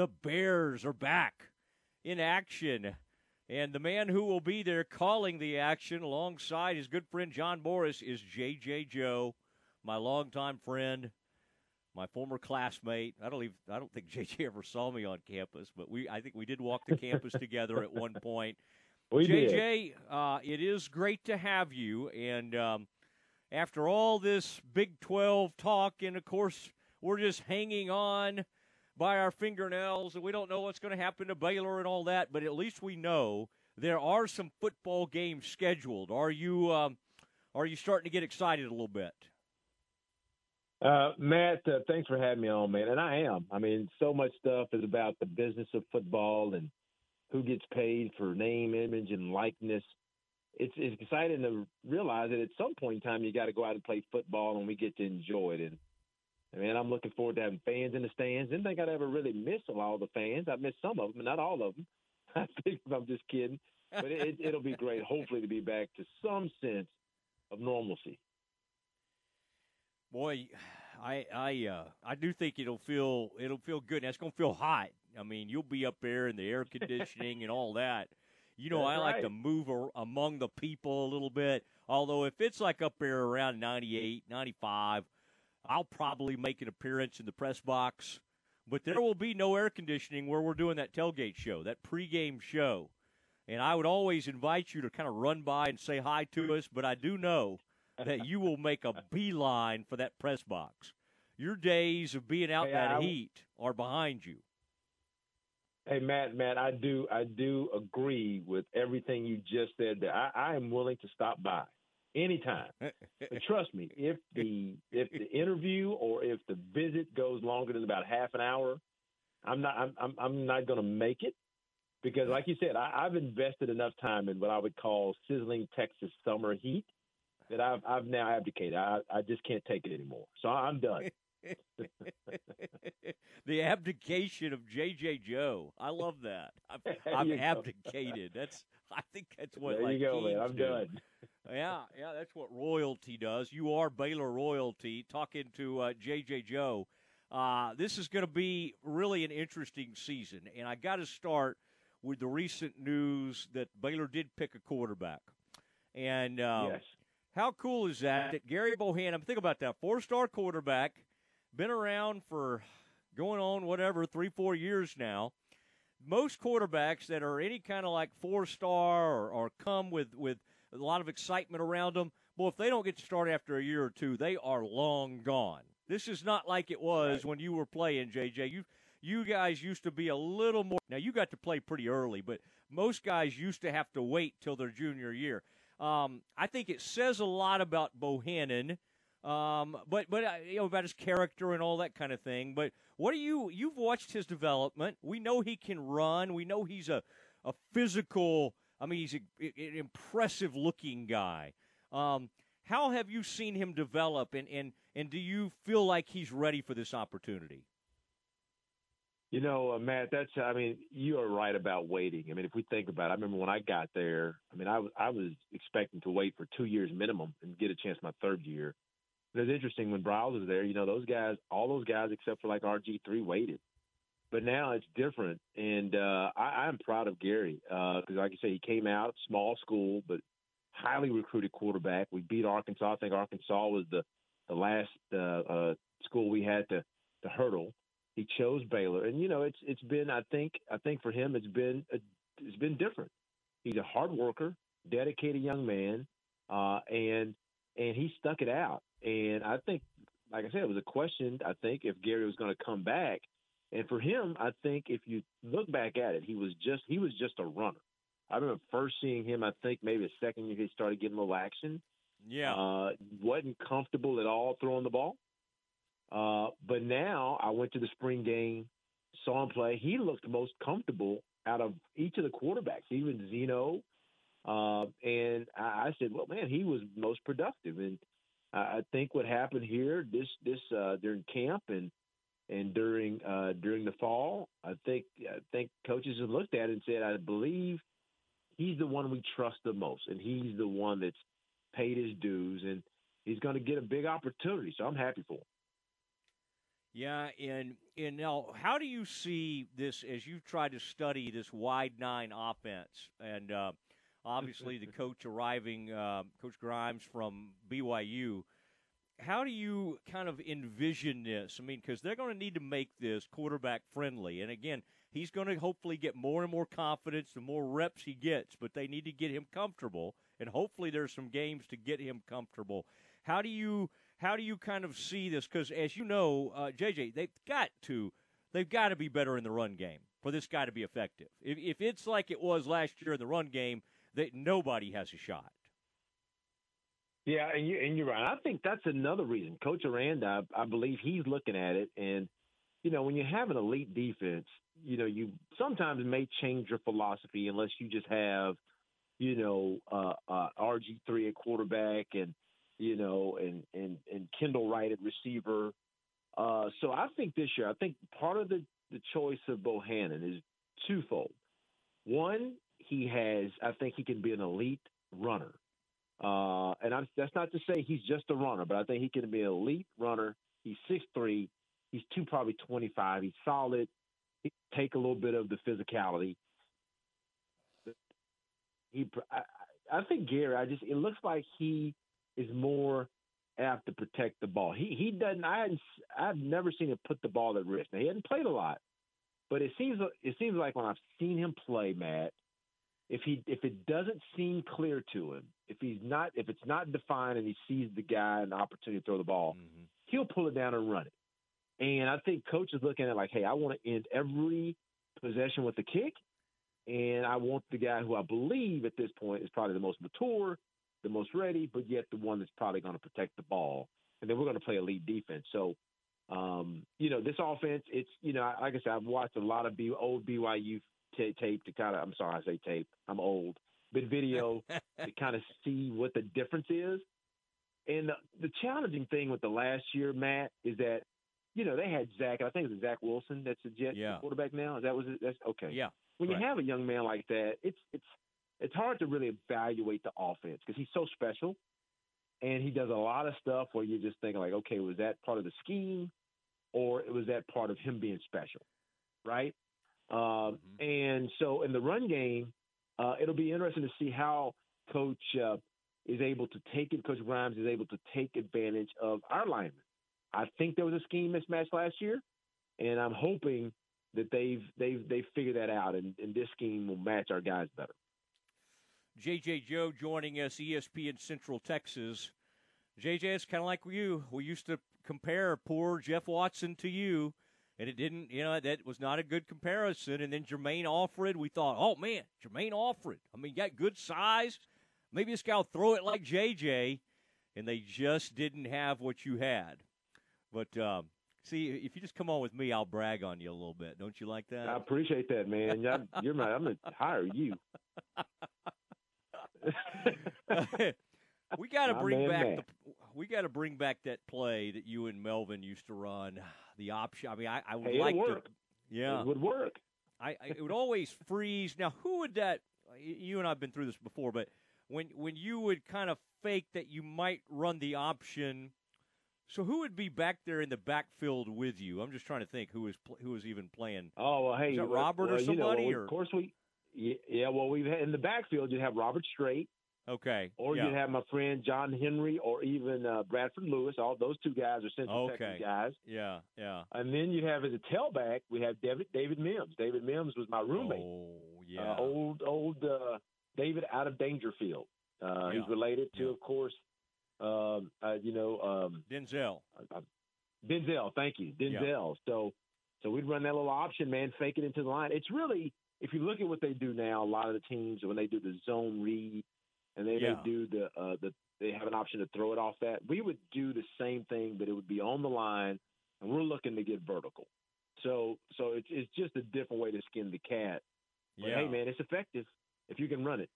the Bears are back in action. And the man who will be there calling the action alongside his good friend John Morris is JJ Joe, my longtime friend, my former classmate. I don't even, I don't think JJ ever saw me on campus, but we I think we did walk the campus together at one point. We JJ, uh, it is great to have you. And um, after all this Big 12 talk, and of course, we're just hanging on by our fingernails, and we don't know what's going to happen to Baylor and all that. But at least we know there are some football games scheduled. Are you um, are you starting to get excited a little bit? Uh, Matt, uh, thanks for having me on, man. And I am. I mean, so much stuff is about the business of football and who gets paid for name, image, and likeness. It's, it's exciting to realize that at some point in time you got to go out and play football, and we get to enjoy it. And I mean, I'm looking forward to having fans in the stands. Didn't think I'd ever really miss a lot of the fans. I missed some of them, not all of them. I think I'm just kidding, but it, it'll be great. Hopefully, to be back to some sense of normalcy. Boy, I I uh, I do think it'll feel it'll feel good. Going to feel hot. I mean, you'll be up there in the air conditioning and all that. You know, That's I like right. to move ar- among the people a little bit. Although if it's like up there around 98, 95, I'll probably make an appearance in the press box. But there will be no air conditioning where we're doing that tailgate show, that pregame show. And I would always invite you to kind of run by and say hi to us, but I do know that you will make a beeline for that press box. Your days of being out in Hey, that I- heat are behind you. Hey Matt, Matt, I do I do agree with everything you just said there. I, I am willing to stop by anytime. But trust me, if the if the interview or if the visit goes longer than about half an hour, I'm not I'm I'm, I'm not going to make it because, like you said, I, I've invested enough time in what I would call sizzling Texas summer heat that I've I've now abdicated. I I just can't take it anymore. So I'm done. the abdication of JJ Joe. I love that. You go. abdicated. That's I think that's what there like you go, man. I'm do. done. Yeah, yeah, that's what royalty does. You are Baylor royalty. Talking to uh, JJ Joe. Uh, this is going to be really an interesting season, and I got to start with the recent news that Baylor did pick a quarterback. And uh, yes. how cool is that? That Gary Bohanon, think about that, four-star quarterback, been around for going on whatever three, four years now. Most quarterbacks that are any kind of like four-star or, or come with with a lot of excitement around them, well, if they don't get to start after a year or two, they are long gone. This is not like it was Right. when you were playing, JJ. You you guys used to be a little more. Now you got to play pretty early, but most guys used to have to wait till their junior year. Um, I think it says a lot about Bohanon, um, but but uh, you know about his character and all that kind of thing. But what do you you've watched his development? We know he can run. We know he's a a physical. I mean, he's a, an impressive looking guy. Um, how have you seen him develop, and, and and do you feel like he's ready for this opportunity? You know, uh, Matt, that's, I mean, you are right about waiting. I mean, if we think about it, I remember when I got there, I mean, I was, I was expecting to wait for two years minimum and get a chance my third year. It's interesting when Briles was there, you know, those guys, all those guys except for like RG3 waited. But now it's different. And uh, I, I'm proud of Gary because, like I say, he came out, small school, but highly recruited quarterback. We beat Arkansas. I think Arkansas was the, the last uh, uh, school we had to, to hurdle he chose Baylor, and you know it's it's been I think I think for him it's been a, it's been different. He's a hard worker, dedicated young man, uh, and and he stuck it out. And I think, like I said, it was a question. I think if Gary was going to come back, and for him, I think if you look back at it, he was just he was just a runner. I remember first seeing him. I think maybe the second year he started getting a little action. Yeah, Uh, wasn't comfortable at all throwing the ball. Uh, but now I went to the spring game, saw him play. He looked most comfortable out of each of the quarterbacks, even Zeno. Uh, and I, I said, well, man, he was most productive. And I, think what happened here this this uh, during camp and and during uh, during the fall, I think I think coaches have looked at it and said, I believe he's the one we trust the most, and he's the one that's paid his dues, and he's going to get a big opportunity. So I'm happy for him. Yeah, and and now, how do you see this as you try to study this wide nine offense? And uh, obviously, the coach arriving, uh, Coach Grimes from BYU. How do you kind of envision this? I mean, because they're going to need to make this quarterback friendly. And again, he's going to hopefully get more and more confidence the more reps he gets, but they need to get him comfortable. And hopefully, there's some games to get him comfortable. How do you how do you kind of see this? Because as you know, uh, JJ, they've got to they've got to be better in the run game for this guy to be effective. If, if it's like it was last year in the run game, that nobody has a shot. Yeah, and you and you're right. I think that's another reason. Coach Aranda, I, I believe he's looking at it, and you know, when you have an elite defense, you know, you sometimes may change your philosophy unless you just have, you know, uh, uh, RG three at quarterback and you know, and and and Kendall Wright at receiver. Uh, so I think this year, I think part of the the choice of Bohanon is twofold. One, he has, I think he can be an elite runner. Uh, and I'm, that's not to say he's just a runner, but I think he can be an elite runner. He's six three. He's two, probably 25. He's solid. He take a little bit of the physicality. He, I, I think Gary. I just it looks like he is more apt to protect the ball. He he doesn't. I hadn't, I've never seen him put the ball at risk. Now he hadn't played a lot, but it seems it seems like when I've seen him play, Matt, if he if it doesn't seem clear to him, if he's not if it's not defined and he sees the guy and the opportunity to throw the ball, mm-hmm. he'll pull it down and run it. And I think coach is looking at it like, hey, I want to end every possession with a kick, and I want the guy who I believe at this point is probably the most mature, the most ready, but yet the one that's probably going to protect the ball. And then we're going to play elite defense. So, um, you know, this offense, it's, you know, like I said, I've watched a lot of B, old BYU t- tape to kind of, I'm sorry, I say tape, I'm old, but video to kind of see what the difference is. And the, the challenging thing with the last year, Matt, is that, you know, they had Zach, I think it's Zach Wilson that's a Jet yeah. quarterback now. Is that was it? That's okay. Yeah. When you have a young man like that, it's it's it's hard to really evaluate the offense because he's so special and he does a lot of stuff where you're just thinking like, okay, was that part of the scheme or was that part of him being special, right? Um, mm-hmm. And so in the run game, uh, it'll be interesting to see how Coach uh, is able to take it. Coach Grimes is able to take advantage of our linemen. I think there was a scheme mismatch last year, and I'm hoping that they've they've they've figured that out, and, and this scheme will match our guys better. JJ Joe joining us, ESPN Central Texas. JJ, it's kind of like you. We used to compare poor Jeff Watson to you, and it didn't, you know, that was not a good comparison. And then Jermaine Alfred, we thought, oh, man, Jermaine Alfred. I mean, got good size. Maybe this guy will throw it like JJ, and they just didn't have what you had. But, um, See, if you just come on with me, I'll brag on you a little bit. Don't you like that? I appreciate that, man. You're my. I'm gonna hire you. we got to bring back man. the we got to bring back that play that you and Melvin used to run. The option. I mean, I, I would hey, like to. Yeah, it would work. I, I it would always freeze. Now, who would that? You and I've been through this before, but when when you would kind of fake that you might run the option. So who would be back there in the backfield with you? I'm just trying to think who was who was even playing. Oh well, hey, Robert well, or somebody? You know, or? Of course we yeah, well, we've had in the backfield you have Robert Strait. Okay. Or yeah. you have my friend John Henry, or even uh, Bradford Lewis. All those two guys are Central okay. Texas guys. Yeah, yeah. And then you have as a tailback, we have David David Mims. David Mims was my roommate. Oh, yeah. Uh, old old uh, David out of Daingerfield. Uh, yeah. He's related to, yeah. of course, um, uh, you know, um, Denzel. Uh, Denzel. Thank you, Denzel. So, so we'd run that little option, man, fake it into the line. It's really if you look at what they do now, a lot of the teams when they do the zone read and they yeah. may do the uh, the they have an option to throw it off that. We would do the same thing, but it would be on the line, and we're looking to get vertical. So so it's it's just a different way to skin the cat. But yeah. hey, man, it's effective if you can run it.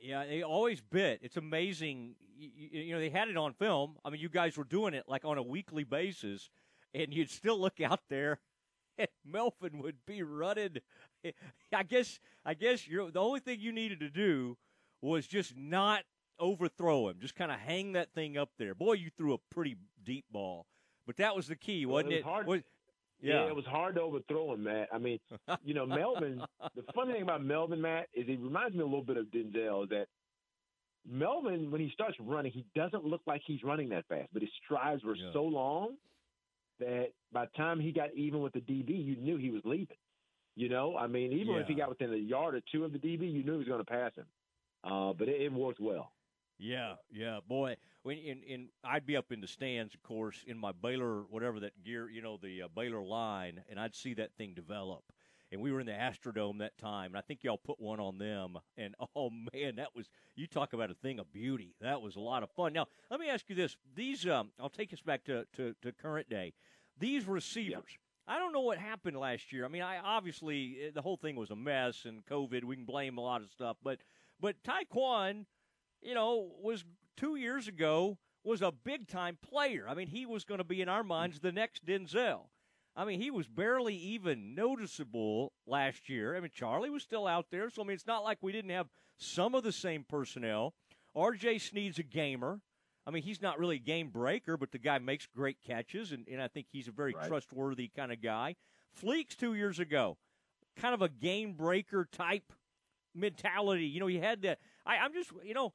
Yeah, they always bit. It's amazing. You, you know, they had it on film. I mean, you guys were doing it like on a weekly basis, and you'd still look out there and Melvin would be running. I guess I guess you're the only thing you needed to do was just not overthrow him, just kind of hang that thing up there. Boy, you threw a pretty deep ball, But that was the key, wasn't well, it? Was hard, was, yeah. yeah. it was hard to overthrow him, Matt. I mean, you know, Melvin. the funny thing about Melvin, Matt, is he reminds me a little bit of Denzel. Is that Melvin, when he starts running, he doesn't look like he's running that fast, but his strides were yeah. so long that by the time he got even with the DB, you knew he was leaving. You know, I mean, even yeah. if he got within a yard or two of the DB, you knew he was going to pass him. Uh, but it, it worked well. Yeah, yeah, boy. When in, in I'd be up in the stands, of course, in my Baylor whatever that gear, you know, the uh, Baylor line, and I'd see that thing develop. And we were in the Astrodome that time, and I think y'all put one on them. And oh man, that was you talk about a thing of beauty. That was a lot of fun. Now let me ask you this: these, um, I'll take us back to, to, to current day. These receivers. I don't know what happened last year. I mean, I obviously eh, the whole thing was a mess and COVID. We can blame a lot of stuff, but but Tyquan, you know, was two years ago was a big time player. I mean, he was going to be in our minds the next Denzel. I mean, he was barely even noticeable last year. I mean, Charlie was still out there, so I mean, it's not like we didn't have some of the same personnel. R.J. Sneed's a gamer. I mean, he's not really a game breaker, but the guy makes great catches, and, and I think he's a very right. trustworthy kind of guy. Fleeks two years ago, kind of a game breaker type mentality. You know, he had that. I, I'm just, you know,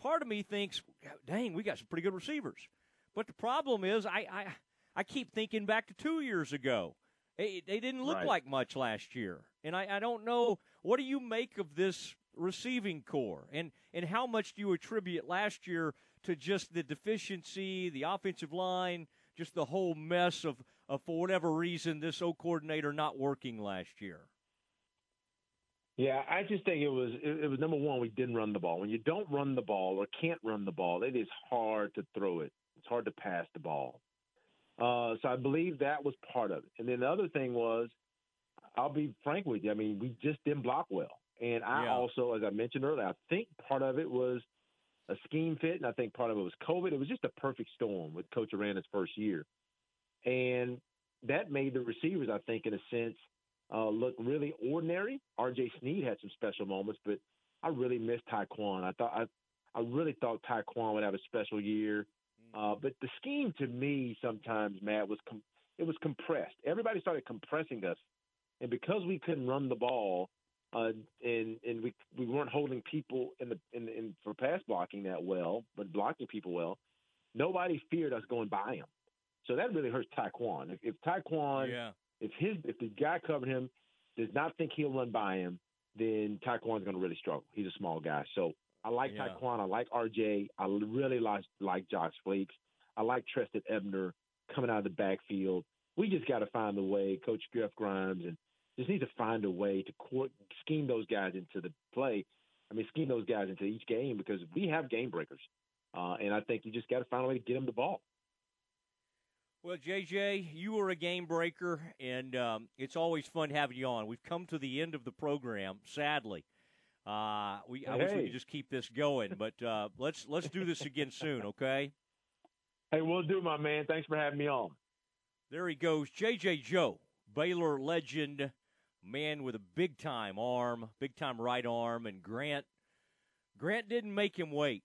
part of me thinks, dang, we got some pretty good receivers. But the problem is, I, I, I keep thinking back to two years ago. They, they didn't look right. like much last year, and I, I don't know what do you make of this receiving core, and and how much do you attribute last year to just the deficiency, the offensive line, just the whole mess of, of for whatever reason this O coordinator not working last year? Yeah, I just think it was it, was number one we didn't run the ball. When you don't run the ball or can't run the ball, it is hard to throw it. It's hard to pass the ball. Uh, so I believe that was part of it. And then the other thing was, I'll be frank with you. I mean, we just didn't block well. And I yeah. also, as I mentioned earlier, I think part of it was a scheme fit, and I think part of it was COVID. It was just a perfect storm with Coach Aranda's first year, and that made the receivers, I think, in a sense, uh, look really ordinary. R.J. Sneed had some special moments, but I really missed Tyquan. I thought I, I really thought Tyquan would have a special year. Mm. Uh, but the scheme to me sometimes, Matt, was com- it was compressed. Everybody started compressing us, and because we couldn't run the ball, uh, and and we we weren't holding people in the in, in for pass blocking that well, but blocking people well. Nobody feared us going by him, so that really hurts Tyquan. If, if yeah. If his if the guy covering him does not think he'll run by him, then Tyquan's going to really struggle. He's a small guy, so I like yeah. I like RJ. I really like like Josh Fleeks. I like Trestan Ebner coming out of the backfield. We just got to find the way, Coach Jeff Grimes and just need to find a way to court, scheme those guys into the play. I mean, scheme those guys into each game because we have game breakers, uh, and I think you just got to find a way to get them the ball. Well, JJ, you were a game breaker, and um, it's always fun having you on. We've come to the end of the program, sadly. Uh, we I wish we could just keep this going, but uh, let's let's do this again soon, okay? Hey, we'll do, my man. Thanks for having me on. There he goes, JJ Joe, Baylor legend, man with a big time arm, big time right arm, and Grant Grant didn't make him wait.